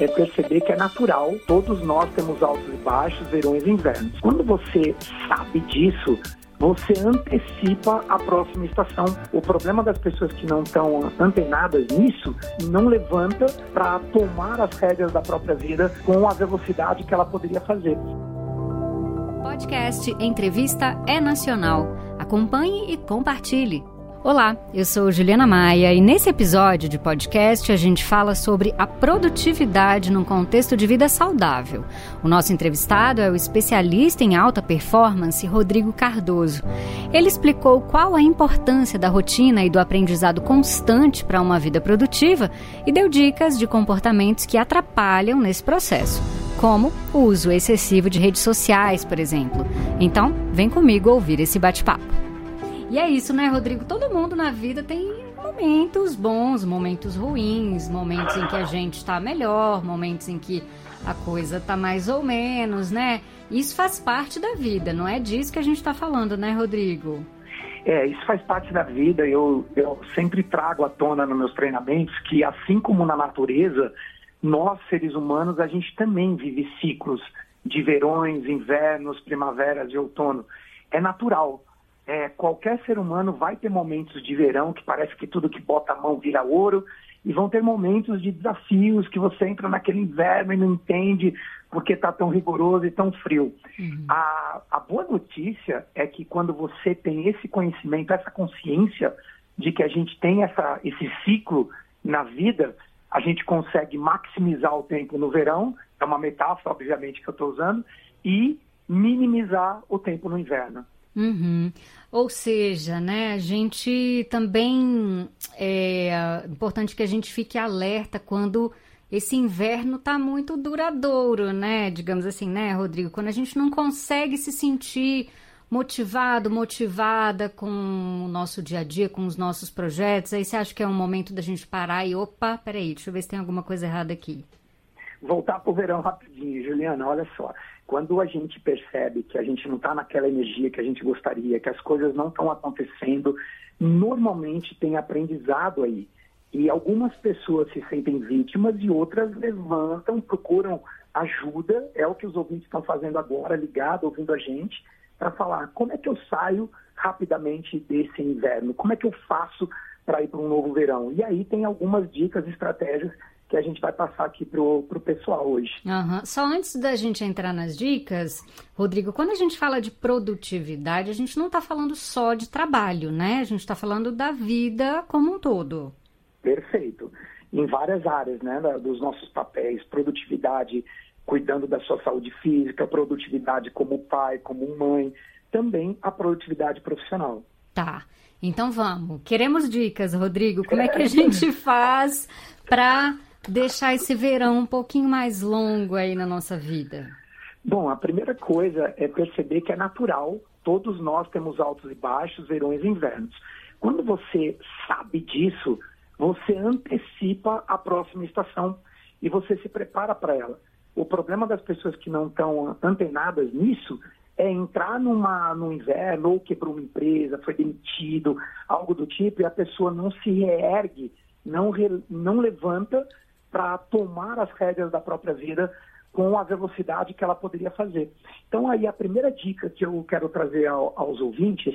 é perceber que é natural, todos nós temos altos e baixos, verões e invernos. Quando você sabe disso, você antecipa a próxima estação. O problema das pessoas que não estão antenadas nisso não levanta para tomar as rédeas da própria vida com a velocidade que ela poderia fazer. Podcast Entrevista é Nacional. Acompanhe e compartilhe. Olá, eu sou Juliana Maia e nesse episódio de podcast a gente fala sobre a produtividade num contexto de vida saudável. O nosso entrevistado é o especialista em alta performance Rodrigo Cardoso. Ele explicou qual a importância da rotina e do aprendizado constante para uma vida produtiva e deu dicas de comportamentos que atrapalham nesse processo como o uso excessivo de redes sociais, por exemplo. Então, vem comigo ouvir esse bate-papo. E é isso, né, Rodrigo? Todo mundo na vida tem momentos bons, momentos ruins, momentos em que a gente está melhor, momentos em que a coisa tá mais ou menos, né? Isso faz parte da vida, não é disso que a gente está falando, né, Rodrigo? É, isso faz parte da vida. Eu, eu sempre trago à tona nos meus treinamentos que, assim como na natureza, nós, seres humanos, a gente também vive ciclos de verões, invernos, primaveras e outono. É natural é, qualquer ser humano vai ter momentos de verão que parece que tudo que bota a mão vira ouro, e vão ter momentos de desafios que você entra naquele inverno e não entende porque está tão rigoroso e tão frio. Uhum. A, a boa notícia é que quando você tem esse conhecimento, essa consciência de que a gente tem essa, esse ciclo na vida, a gente consegue maximizar o tempo no verão, é uma metáfora, obviamente, que eu estou usando, e minimizar o tempo no inverno. Uhum. Ou seja, né, a gente também é importante que a gente fique alerta quando esse inverno está muito duradouro, né? Digamos assim, né, Rodrigo? Quando a gente não consegue se sentir motivado, motivada com o nosso dia a dia, com os nossos projetos, aí você acha que é um momento da gente parar e, opa, peraí, deixa eu ver se tem alguma coisa errada aqui. Voltar para o verão rapidinho, Juliana, olha só. Quando a gente percebe que a gente não está naquela energia que a gente gostaria, que as coisas não estão acontecendo, normalmente tem aprendizado aí. E algumas pessoas se sentem vítimas e outras levantam, procuram ajuda. É o que os ouvintes estão fazendo agora, ligado, ouvindo a gente, para falar como é que eu saio rapidamente desse inverno, como é que eu faço para ir para um novo verão. E aí tem algumas dicas, estratégias que a gente vai passar aqui para o pessoal hoje. Uhum. Só antes da gente entrar nas dicas, Rodrigo, quando a gente fala de produtividade, a gente não está falando só de trabalho, né? A gente está falando da vida como um todo. Perfeito. Em várias áreas, né, dos nossos papéis, produtividade, cuidando da sua saúde física, produtividade como pai, como mãe, também a produtividade profissional. Tá. Então vamos. Queremos dicas, Rodrigo. Como é que a gente faz para deixar esse verão um pouquinho mais longo aí na nossa vida? Bom, a primeira coisa é perceber que é natural, todos nós temos altos e baixos, verões e invernos. Quando você sabe disso, você antecipa a próxima estação e você se prepara para ela. O problema das pessoas que não estão antenadas nisso é entrar numa, no inverno ou quebrou uma empresa, foi demitido, algo do tipo, e a pessoa não se reergue, não, re, não levanta para tomar as rédeas da própria vida com a velocidade que ela poderia fazer. Então, aí a primeira dica que eu quero trazer ao, aos ouvintes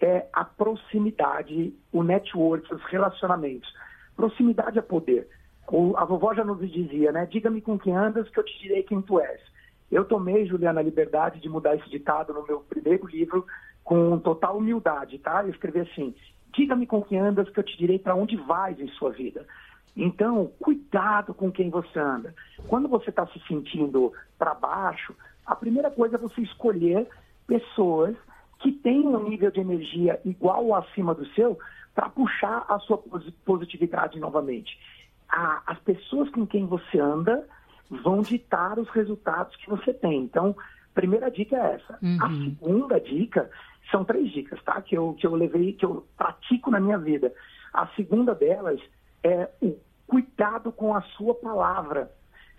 é a proximidade, o network, os relacionamentos. Proximidade é poder. O, a vovó já nos dizia, né? Diga-me com quem andas que eu te direi quem tu és. Eu tomei, Juliana, a liberdade de mudar esse ditado no meu primeiro livro com total humildade, tá? Eu escrevi assim: diga-me com quem andas que eu te direi para onde vais em sua vida. Então, cuidado com quem você anda. Quando você está se sentindo para baixo, a primeira coisa é você escolher pessoas que têm um nível de energia igual ou acima do seu para puxar a sua positividade novamente. as pessoas com quem você anda vão ditar os resultados que você tem. Então, primeira dica é essa. Uhum. A segunda dica são três dicas, tá? Que eu, que eu levei, que eu pratico na minha vida. A segunda delas é o cuidado com a sua palavra.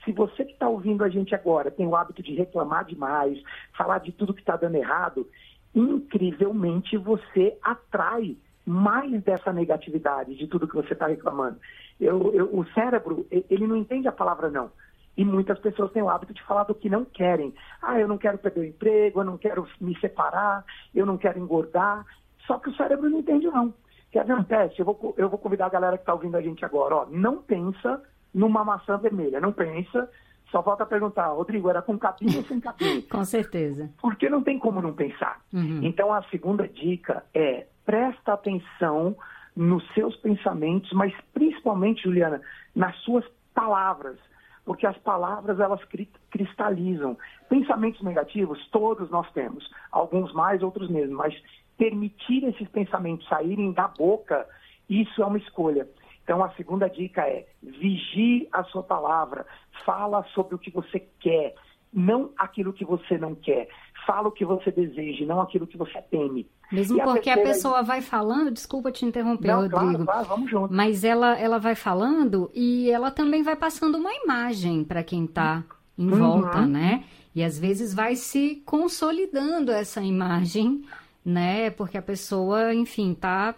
Se você que está ouvindo a gente agora tem o hábito de reclamar demais, falar de tudo que está dando errado, incrivelmente você atrai mais dessa negatividade de tudo que você está reclamando. Eu, eu, o cérebro, ele não entende a palavra não. E muitas pessoas têm o hábito de falar do que não querem. Ah, eu não quero perder o emprego, eu não quero me separar, eu não quero engordar. Só que o cérebro não entende, não. Quer ver um teste? Eu vou, eu vou convidar a galera que está ouvindo a gente agora. Ó, não pensa numa maçã vermelha. Não pensa. Só falta perguntar, Rodrigo, era com capim ou sem capim? com certeza. Porque não tem como não pensar. Uhum. Então, a segunda dica é presta atenção nos seus pensamentos, mas principalmente, Juliana, nas suas palavras. Porque as palavras, elas cristalizam. Pensamentos negativos, todos nós temos. Alguns mais, outros menos. Mas permitir esses pensamentos saírem da boca, isso é uma escolha. Então, a segunda dica é vigie a sua palavra, fala sobre o que você quer, não aquilo que você não quer. Fala o que você deseja, não aquilo que você teme. Mesmo e porque a, a pessoa vai falando, desculpa te interromper, não, Rodrigo. Claro, vamos junto. Mas ela, ela vai falando e ela também vai passando uma imagem para quem está em uhum. volta, né? E às vezes vai se consolidando essa imagem, né? Porque a pessoa, enfim, tá,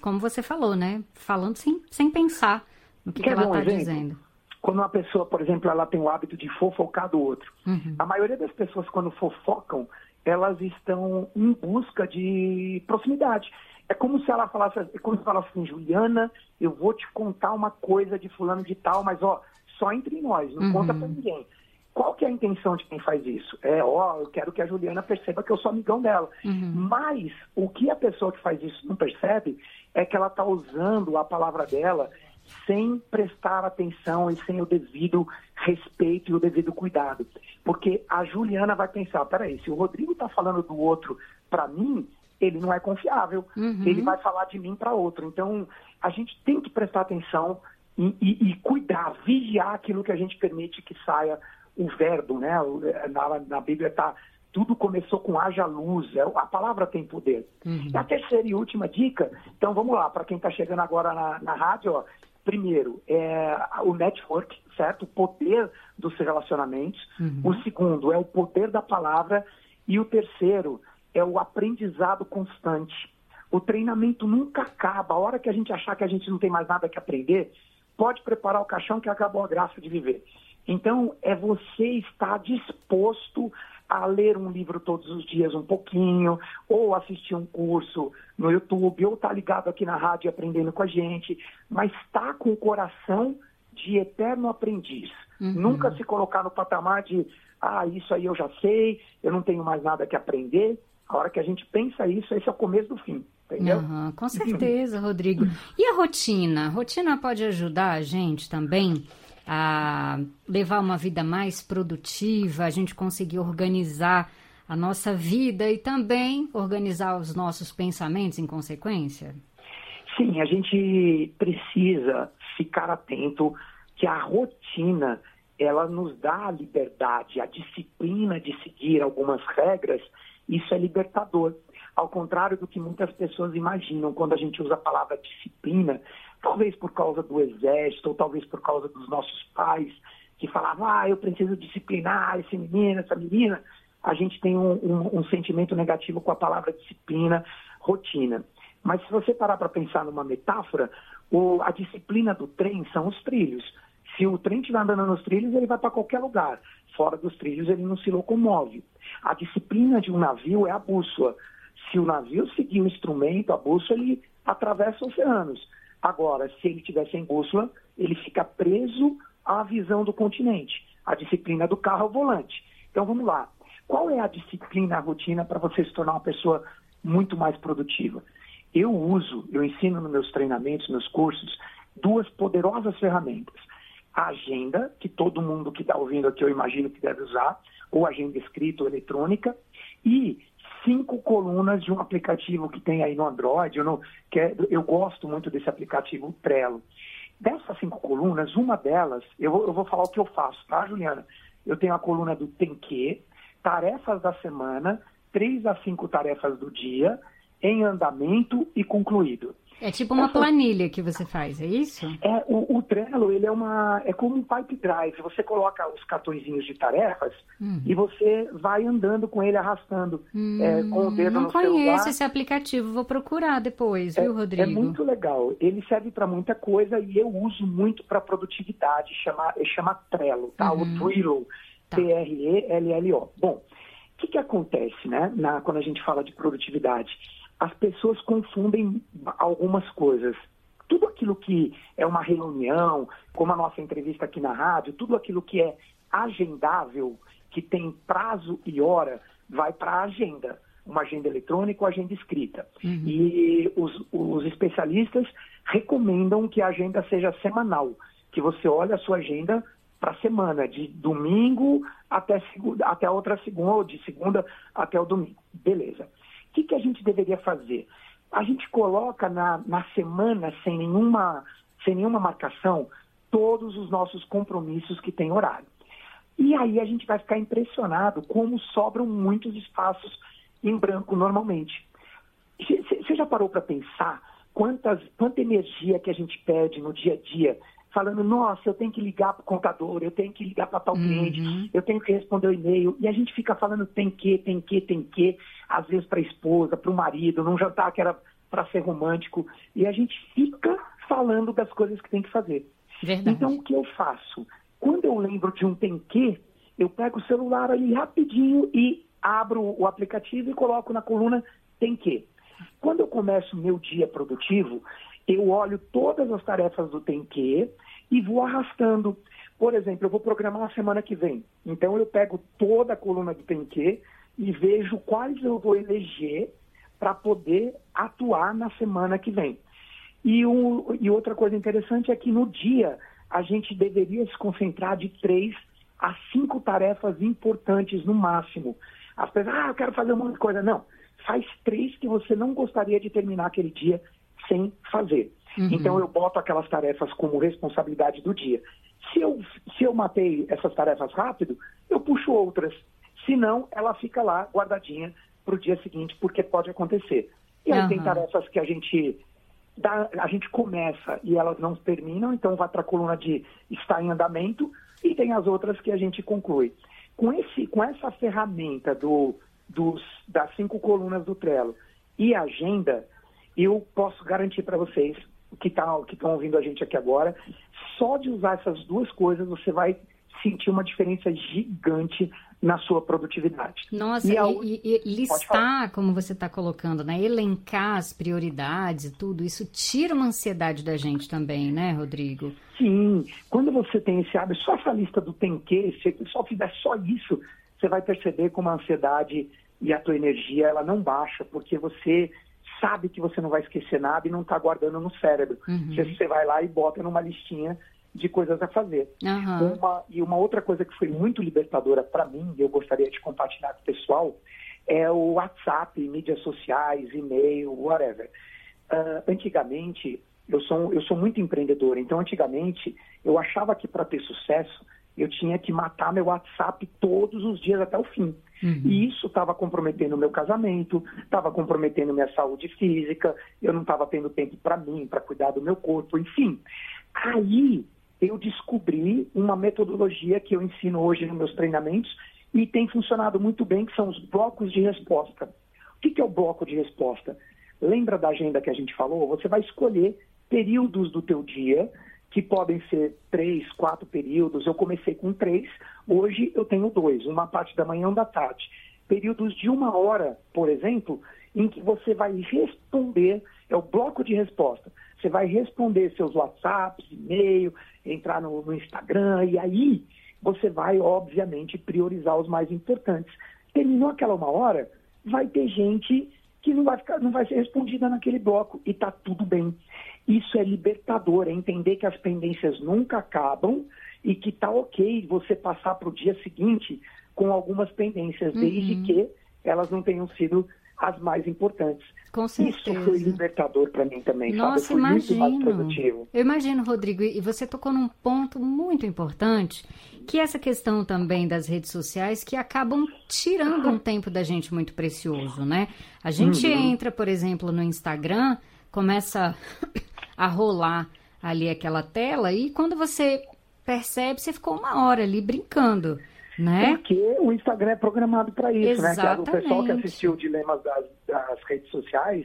como você falou, né? Falando sem, sem pensar no que, que ela está dizendo quando uma pessoa, por exemplo, ela tem o hábito de fofocar do outro. Uhum. A maioria das pessoas, quando fofocam, elas estão em busca de proximidade. É como se ela falasse, é como se falasse assim, Juliana, eu vou te contar uma coisa de fulano de tal, mas ó, só entre nós, não uhum. conta pra ninguém. Qual que é a intenção de quem faz isso? É, ó, eu quero que a Juliana perceba que eu sou amigão dela. Uhum. Mas o que a pessoa que faz isso não percebe é que ela está usando a palavra dela sem prestar atenção e sem o devido respeito e o devido cuidado. Porque a Juliana vai pensar, peraí, se o Rodrigo está falando do outro para mim, ele não é confiável, uhum. ele vai falar de mim para outro. Então, a gente tem que prestar atenção e, e, e, cuidar, vigiar aquilo que a gente permite que saia o verbo, né? Na, na Bíblia está tudo começou com haja luz, é, a palavra tem poder. Uhum. E a terceira e última dica, então vamos lá, para quem está chegando agora na, na rádio, ó, primeiro, é o network, certo? O poder dos relacionamentos. Uhum. O segundo é o poder da palavra. E o terceiro é o aprendizado constante. O treinamento nunca acaba. A hora que a gente achar que a gente não tem mais nada que aprender, pode preparar o caixão que acabou a graça de viver. Então, é você estar disposto a ler um livro todos os dias um pouquinho, ou assistir um curso no YouTube, ou estar tá ligado aqui na rádio aprendendo com a gente, mas estar tá com o coração de eterno aprendiz. Uhum. Nunca se colocar no patamar de, ah, isso aí eu já sei, eu não tenho mais nada que aprender. A hora que a gente pensa isso, esse é o começo do fim. Entendeu? Uhum, com certeza, Rodrigo. E a rotina? A rotina pode ajudar a gente também a levar uma vida mais produtiva, a gente conseguir organizar a nossa vida e também organizar os nossos pensamentos em consequência? Sim, a gente precisa ficar atento que a rotina ela nos dá a liberdade, a disciplina de seguir algumas regras, isso é libertador. Ao contrário do que muitas pessoas imaginam quando a gente usa a palavra disciplina, talvez por causa do exército, ou talvez por causa dos nossos pais, que falavam, ah, eu preciso disciplinar esse menino, essa menina, a gente tem um, um, um sentimento negativo com a palavra disciplina, rotina. Mas se você parar para pensar numa metáfora, o, a disciplina do trem são os trilhos. Se o trem estiver andando nos trilhos, ele vai para qualquer lugar. Fora dos trilhos, ele não se locomove. A disciplina de um navio é a bússola. Se o navio seguir o instrumento, a bússola, ele atravessa oceanos. Agora, se ele tiver sem bússola, ele fica preso à visão do continente. A disciplina do carro ao volante. Então vamos lá. Qual é a disciplina, a rotina para você se tornar uma pessoa muito mais produtiva? Eu uso, eu ensino nos meus treinamentos, meus cursos, duas poderosas ferramentas. A agenda, que todo mundo que está ouvindo aqui eu imagino que deve usar, ou agenda escrita ou eletrônica, e cinco colunas de um aplicativo que tem aí no Android. Eu, não, que é, eu gosto muito desse aplicativo Trello. Dessas cinco colunas, uma delas, eu vou, eu vou falar o que eu faço, tá, Juliana? Eu tenho a coluna do tem que, tarefas da semana, três a cinco tarefas do dia, em andamento e concluído. É tipo uma Essa... planilha que você faz, é isso? É, o, o, Trello, ele é uma. É como um pipe drive. Você coloca os cartõezinhos de tarefas hum. e você vai andando com ele, arrastando hum, é, com o dedo no celular. Não conheço esse aplicativo, vou procurar depois, é, viu, Rodrigo? É muito legal. Ele serve para muita coisa e eu uso muito para produtividade. Chama, chama Trello, tá? Uhum. O Trello. Tá. T-R-E-L-L-O. Bom, o que, que acontece, né, na, quando a gente fala de produtividade? As pessoas confundem algumas coisas. Tudo aquilo que é uma reunião, como a nossa entrevista aqui na rádio, tudo aquilo que é agendável, que tem prazo e hora, vai para a agenda. Uma agenda eletrônica ou agenda escrita. Uhum. E os, os especialistas recomendam que a agenda seja semanal, que você olhe a sua agenda para a semana, de domingo até, segunda, até outra segunda, ou de segunda até o domingo. Beleza que, que a gente deveria fazer? A gente coloca na, na semana, sem nenhuma, sem nenhuma marcação, todos os nossos compromissos que têm horário. E aí a gente vai ficar impressionado como sobram muitos espaços em branco normalmente. Você já parou para pensar quantas, quanta energia que a gente perde no dia a dia falando, nossa, eu tenho que ligar para o contador, eu tenho que ligar para tal uhum. cliente, eu tenho que responder o e-mail. E a gente fica falando tem que, tem que, tem que, às vezes para a esposa, para o marido, num jantar que era para ser romântico. E a gente fica falando das coisas que tem que fazer. Verdade. Então, o que eu faço? Quando eu lembro de um tem que, eu pego o celular ali rapidinho e abro o aplicativo e coloco na coluna tem que. Quando eu começo meu dia produtivo, eu olho todas as tarefas do tem que e vou arrastando. Por exemplo, eu vou programar a semana que vem. Então eu pego toda a coluna do tem que e vejo quais eu vou eleger para poder atuar na semana que vem. E, e outra coisa interessante é que no dia a gente deveria se concentrar de três a cinco tarefas importantes no máximo. As pessoas, ah, eu quero fazer um monte de coisa. Não, faz três que você não gostaria de terminar aquele dia sem fazer. Uhum. Então eu boto aquelas tarefas como responsabilidade do dia. Se eu, se eu matei essas tarefas rápido, eu puxo outras. Se não, ela fica lá guardadinha para o dia seguinte, porque pode acontecer. E aí uhum. tem tarefas que a gente dá, a gente começa e elas não terminam, então vai para a coluna de está em andamento, e tem as outras que a gente conclui. Com, esse, com essa ferramenta do, dos, das cinco colunas do Trello e agenda, eu posso garantir para vocês que tá, estão ouvindo a gente aqui agora, só de usar essas duas coisas você vai sentir uma diferença gigante na sua produtividade. Nossa, e, a... e, e listar, como você está colocando, né? elencar as prioridades e tudo, isso tira uma ansiedade da gente também, né, Rodrigo? Sim, quando você tem esse hábito, só essa lista do tem que, se só fizer só isso, você vai perceber como a ansiedade e a tua energia, ela não baixa, porque você sabe que você não vai esquecer nada e não está guardando no cérebro. Uhum. Você vai lá e bota numa listinha de coisas a fazer. Uhum. Uma, e uma outra coisa que foi muito libertadora para mim, e eu gostaria de compartilhar com o pessoal, é o WhatsApp, mídias sociais, e-mail, whatever. Uh, antigamente, eu sou, eu sou muito empreendedor, então antigamente eu achava que para ter sucesso eu tinha que matar meu WhatsApp todos os dias até o fim. Uhum. E isso estava comprometendo o meu casamento, estava comprometendo minha saúde física, eu não estava tendo tempo para mim, para cuidar do meu corpo, enfim. Aí eu descobri uma metodologia que eu ensino hoje nos meus treinamentos e tem funcionado muito bem, que são os blocos de resposta. O que, que é o bloco de resposta? Lembra da agenda que a gente falou? Você vai escolher períodos do teu dia que podem ser três, quatro períodos. Eu comecei com três, hoje eu tenho dois, uma parte da manhã e uma da tarde. Períodos de uma hora, por exemplo, em que você vai responder, é o bloco de resposta. Você vai responder seus WhatsApps, e-mail, entrar no, no Instagram, e aí você vai, obviamente, priorizar os mais importantes. Terminou aquela uma hora, vai ter gente que não vai, ficar, não vai ser respondida naquele bloco, e está tudo bem. Isso é libertador, é entender que as pendências nunca acabam e que tá ok você passar para o dia seguinte com algumas pendências, uhum. desde que elas não tenham sido as mais importantes. Com certeza. Isso foi libertador para mim também, Nossa, sabe? Eu imagino. muito mais produtivo. Eu imagino, Rodrigo, e você tocou num ponto muito importante, que é essa questão também das redes sociais que acabam tirando um tempo da gente muito precioso, né? A gente Uhum. entra, por exemplo, no Instagram, começa a rolar ali aquela tela e quando você percebe, você ficou uma hora ali brincando, né? Porque o Instagram é programado para isso, né? Que o pessoal que Exatamente. assistiu o Dilemas das, das redes sociais,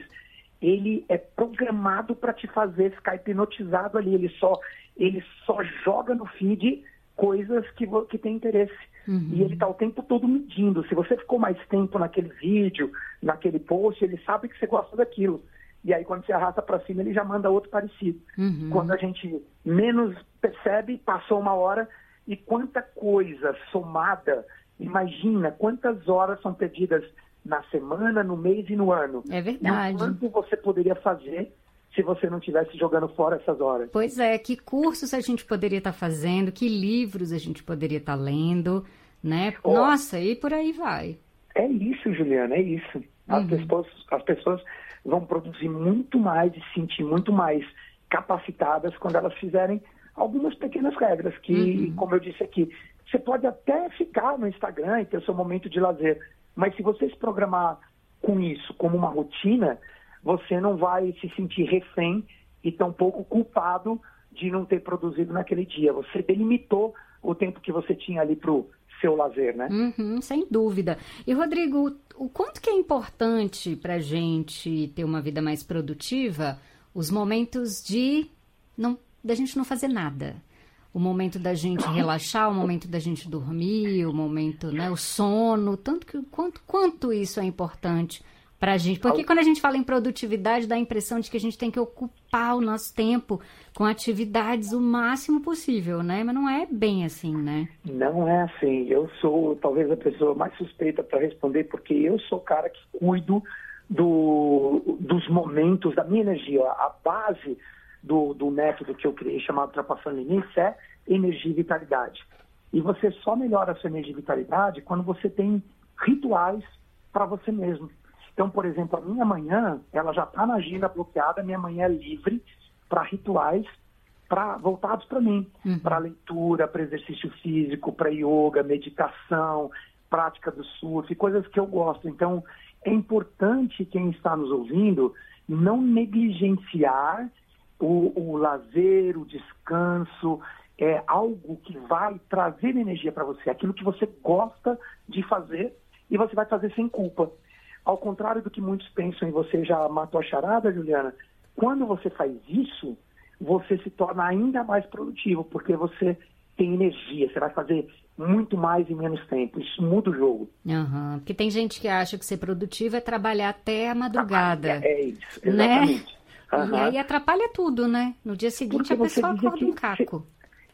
ele é programado para te fazer ficar hipnotizado ali. Ele só, ele só joga no feed coisas que, que tem interesse. Uhum. E ele está o tempo todo medindo. Se você ficou mais tempo naquele vídeo, naquele post, ele sabe que você gosta daquilo. E aí, quando você arrasta para cima, ele já manda outro parecido. Uhum. Quando a gente menos percebe, passou uma hora e quanta coisa somada, imagina quantas horas são perdidas na semana, no mês e no ano. É E o verdade. quanto você poderia fazer se você não estivesse jogando fora essas horas. Pois é, que cursos a gente poderia estar fazendo, que livros a gente poderia estar lendo, né? Ó. Nossa, e por aí vai. É isso, Juliana, é isso. As, Uhum. pessoas, as pessoas vão produzir muito mais e se sentir muito mais capacitadas quando elas fizerem algumas pequenas regras que, Uhum. como eu disse aqui, você pode até ficar no Instagram e ter o seu momento de lazer, mas se você se programar com isso como uma rotina, você não vai se sentir refém e tampouco culpado de não ter produzido naquele dia. Você delimitou o tempo que você tinha ali para o seu lazer, né? Uhum, sem dúvida. E, Rodrigo, o, quanto que é importante para a gente ter uma vida mais produtiva os momentos de não, da gente não fazer nada? O momento da gente relaxar, o momento da gente dormir, o momento, né, o sono, tanto que quanto, quanto isso é importante pra gente. Porque quando a gente fala em produtividade, dá a impressão de que a gente tem que ocupar o nosso tempo com atividades o máximo possível, né? Mas não é bem assim, né? Não é assim. Eu sou talvez a pessoa mais suspeita para responder, porque eu sou o cara que cuido do, dos momentos, da minha energia. A base do, do método que eu criei, chamado Ultrapassando Limites, é energia e vitalidade. E você só melhora a sua energia e vitalidade quando você tem rituais para você mesmo. Então, por exemplo, a minha manhã, ela já está na agenda bloqueada, minha manhã é livre para rituais pra, voltados para mim, Uhum. para leitura, para exercício físico, para yoga, meditação, prática do surf, coisas que eu gosto. Então, é importante quem está nos ouvindo não negligenciar o, o lazer, o descanso, é algo que vai trazer energia para você, aquilo que você gosta de fazer e você vai fazer sem culpa. Ao contrário do que muitos pensam, e você já matou a charada, Juliana, quando você faz isso, você se torna ainda mais produtivo, porque você tem energia, você vai fazer muito mais em menos tempo. Isso muda o jogo. Aham, Porque tem gente que acha que ser produtivo é trabalhar até a madrugada. É isso, Né? exatamente. E Aham. aí atrapalha tudo, né? No dia seguinte Porque a pessoa acorda um caco.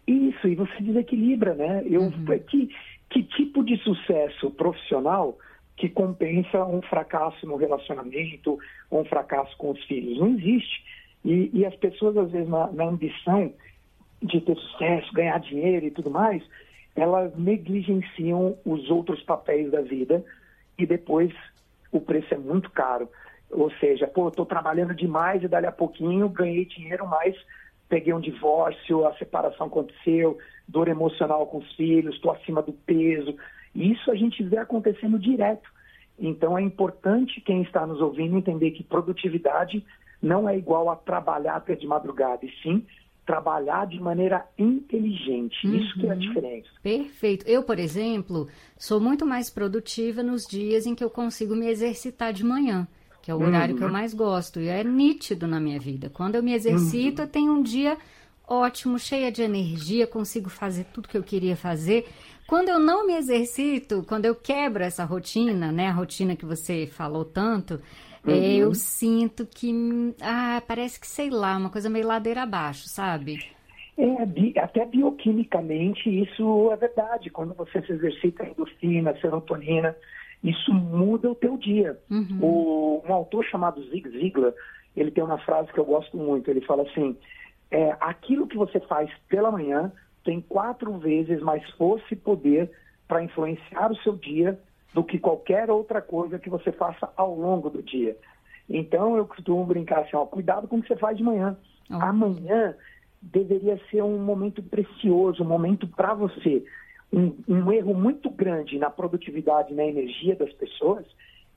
Isso, e você desequilibra, né? Eu, Uhum. que, que tipo de sucesso profissional que compensa um fracasso no relacionamento um fracasso com os filhos? Não existe. E, e as pessoas, às vezes, na, na ambição de ter sucesso, ganhar dinheiro e tudo mais, elas negligenciam os outros papéis da vida e depois o preço é muito caro. Ou seja, pô, estou trabalhando demais e dali a pouquinho ganhei dinheiro, mas peguei um divórcio, a separação aconteceu, dor emocional com os filhos, estou acima do peso. Isso a gente vê acontecendo direto. Então é importante quem está nos ouvindo entender que produtividade não é igual a trabalhar até de madrugada, e sim trabalhar de maneira inteligente. Isso que é a diferença. Perfeito. Eu, por exemplo, sou muito mais produtiva nos dias em que eu consigo me exercitar de manhã, que é o horário que eu mais gosto. E é nítido na minha vida. Quando eu me exercito, eu tenho um dia ótimo, cheia de energia, consigo fazer tudo que eu queria fazer. Quando eu não me exercito, quando eu quebro essa rotina, né, a rotina que você falou tanto, é, eu sinto que, ah, parece que, sei lá, uma coisa meio ladeira abaixo, sabe? É, até bioquimicamente isso é verdade. Quando você se exercita endorfina, serotonina, isso muda o teu dia. O, um autor chamado Zig Ziglar, ele tem uma frase que eu gosto muito. Ele fala assim, é, aquilo que você faz pela manhã tem quatro vezes mais força e poder para influenciar o seu dia do que qualquer outra coisa que você faça ao longo do dia. Então eu costumo brincar assim, ó, cuidado com o que você faz de manhã. Oh. Amanhã deveria ser um momento precioso, um momento para você. Um, um, erro muito grande na produtividade e na energia das pessoas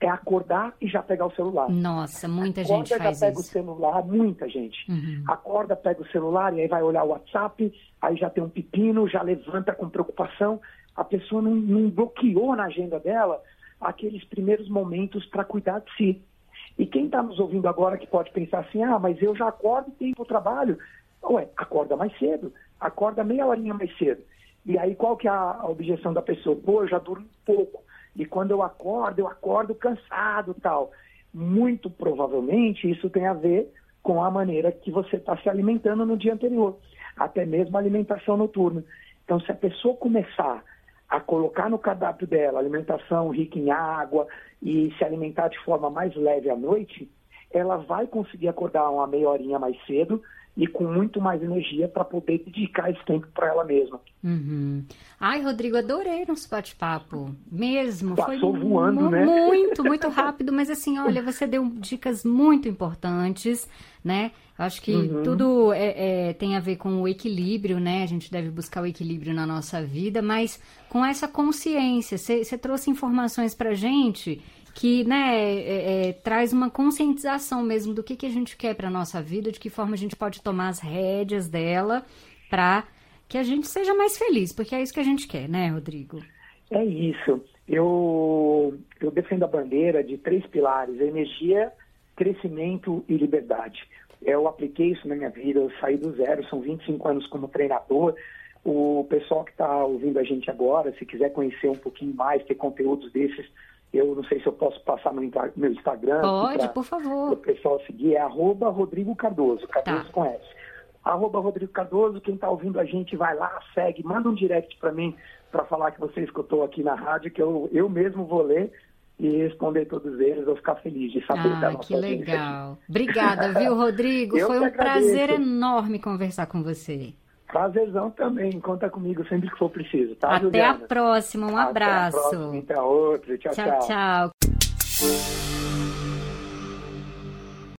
é acordar e já pegar o celular. Nossa, muita Acorda, gente faz já pega isso. o celular, muita gente. Uhum. Acorda, pega o celular e aí vai olhar o WhatsApp, aí já tem um pepino, já levanta com preocupação. A pessoa não, não bloqueou na agenda dela aqueles primeiros momentos para cuidar de si. E quem está nos ouvindo agora que pode pensar assim, ah, mas eu já acordo e tenho para o trabalho. Ué, acorda mais cedo, acorda meia horinha mais cedo. E aí qual que é a objeção da pessoa? Pô, eu já durmo pouco. E quando eu acordo, eu acordo cansado tal. Muito provavelmente isso tem a ver com a maneira que você está se alimentando no dia anterior, até mesmo a alimentação noturna. Então, se a pessoa começar a colocar no cardápio dela alimentação rica em água e se alimentar de forma mais leve à noite, ela vai conseguir acordar uma meia horinha mais cedo e com muito mais energia para poder dedicar esse tempo para ela mesma. Uhum. Ai, Rodrigo, adorei nosso bate-papo. Mesmo. Passou Foi voando, né? Muito, muito rápido. Mas assim, olha, você deu dicas muito importantes, né? Acho que uhum. tudo é, é, tem a ver com o equilíbrio, né? A gente deve buscar o equilíbrio na nossa vida, mas com essa consciência. Você trouxe informações para gente que né, é, é, traz uma conscientização mesmo do que, que a gente quer para nossa vida, de que forma a gente pode tomar as rédeas dela para que a gente seja mais feliz, porque é isso que a gente quer, né, Rodrigo? É isso. Eu, eu defendo a bandeira de três pilares: energia, crescimento e liberdade. Eu apliquei isso na minha vida, eu saí do zero, são 25 anos como treinador. O pessoal que está ouvindo a gente agora, se quiser conhecer um pouquinho mais, ter conteúdos desses, eu não sei se eu posso passar meu, meu Instagram. Pode, por favor. O pessoal seguir é arroba Rodrigo Cardoso, Cardoso tá. com S. Arroba Rodrigo Cardoso, quem está ouvindo a gente vai lá, segue, manda um direct para mim para falar que você escutou aqui na rádio, que eu, eu mesmo vou ler e responder todos eles, vou ficar feliz de saber ah, da nossa que legal. Obrigada, viu, Rodrigo? Foi um prazer enorme conversar com você. Prazerzão também. Conta comigo sempre que for preciso, tá, Até Juliana? a próxima. Um abraço. Até a próxima. Até outra. tchau. Tchau, tchau. tchau.